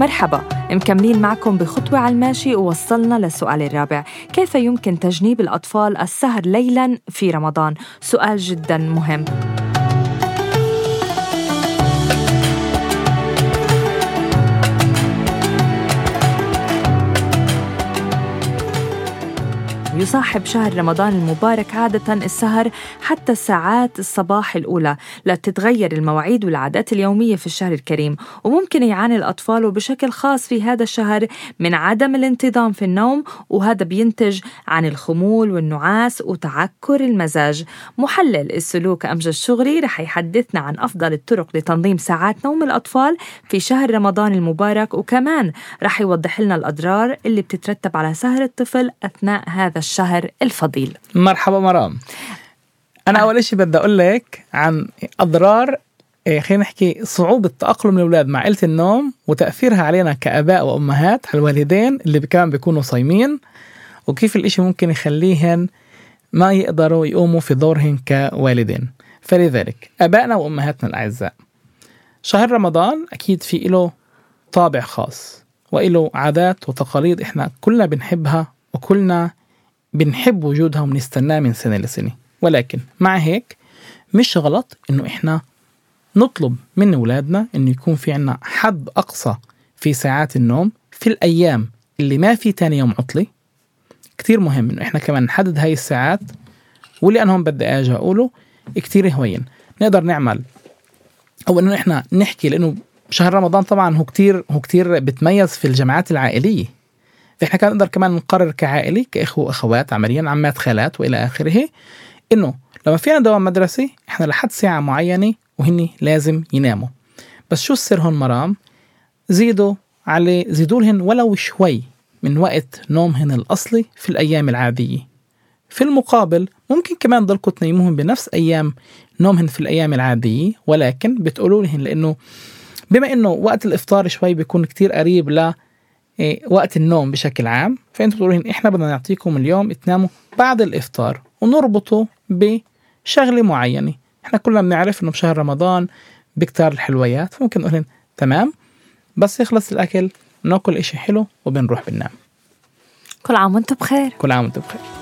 مرحبا مكملين معكم بخطوة على الماشي ووصلنا للسؤال الرابع كيف يمكن تجنيب الأطفال السهر ليلا في رمضان؟ سؤال جدا مهم يصاحب شهر رمضان المبارك عادة السهر حتى ساعات الصباح الأولى. لتتغير المواعيد والعادات اليومية في الشهر الكريم وممكن يعاني الأطفال بشكل خاص في هذا الشهر من عدم الانتظام في النوم وهذا بينتج عن الخمول والنعاس وتعكر المزاج. محلل السلوك أمجد الشغري رح يحدثنا عن أفضل الطرق لتنظيم ساعات نوم الأطفال في شهر رمضان المبارك وكمان رح يوضح لنا الأضرار اللي بتترتب على سهر الطفل أثناء هذا الشهر الفضيل. مرحبا مرام. أنا أول شيء بدي أقول لك عن أضرار إيه، خلينا نحكي صعوبة تأقلم الأولاد مع قلة النوم وتأثيرها علينا كآباء وأمهات على الوالدين اللي كمان بيكونوا صايمين وكيف الإشي ممكن يخليهن ما يقدروا يقوموا في دورهن كوالدين. فلذلك أبائنا وأمهاتنا الأعزاء شهر رمضان أكيد في له طابع خاص وإله عادات وتقاليد إحنا كلنا بنحبها وكلنا بنحب وجودها وبنستناه من سنة لسنة. ولكن مع هيك مش غلط إنه إحنا نطلب من أولادنا إنه يكون في عنا حد أقصى في ساعات النوم في الأيام اللي ما في تاني يوم عطلة. كتير مهم إنه إحنا كمان نحدد هاي الساعات واللي أنا هون بدي أجي أقوله كتير هوين. نقدر نعمل أو إنه إحنا نحكي لأنه شهر رمضان طبعا هو كتير هو كتير بتميز في الجماعات العائلية. فإحنا كان نقدر كمان نقرر كعائلة كإخوة وأخوات عمليا عمات خالات وإلى آخره إنه لما في عنا دوام مدرسي إحنا لحد ساعة معينة وهن لازم يناموا. بس شو السر هون مرام؟ زيدوا على زيدوا لهن ولو شوي من وقت نومهن الأصلي في الأيام العادية. في المقابل ممكن كمان ضلكم تنيموهم بنفس أيام نومهن في الأيام العادية ولكن بتقولوا لهن لأنه بما إنه وقت الإفطار شوي بيكون كتير قريب وقت النوم بشكل عام. فأنتوا بتقولوا إحنا بدنا نعطيكم اليوم تناموا بعد الإفطار ونربطه بشغلة معينة. إحنا كلنا بنعرف إنه بشهر رمضان بكتار الحلويات فممكن نقول تمام. بس يخلص الأكل ناكل إشي حلو وبنروح بننام. كل عام وأنتم بخير. كل عام وأنتم بخير.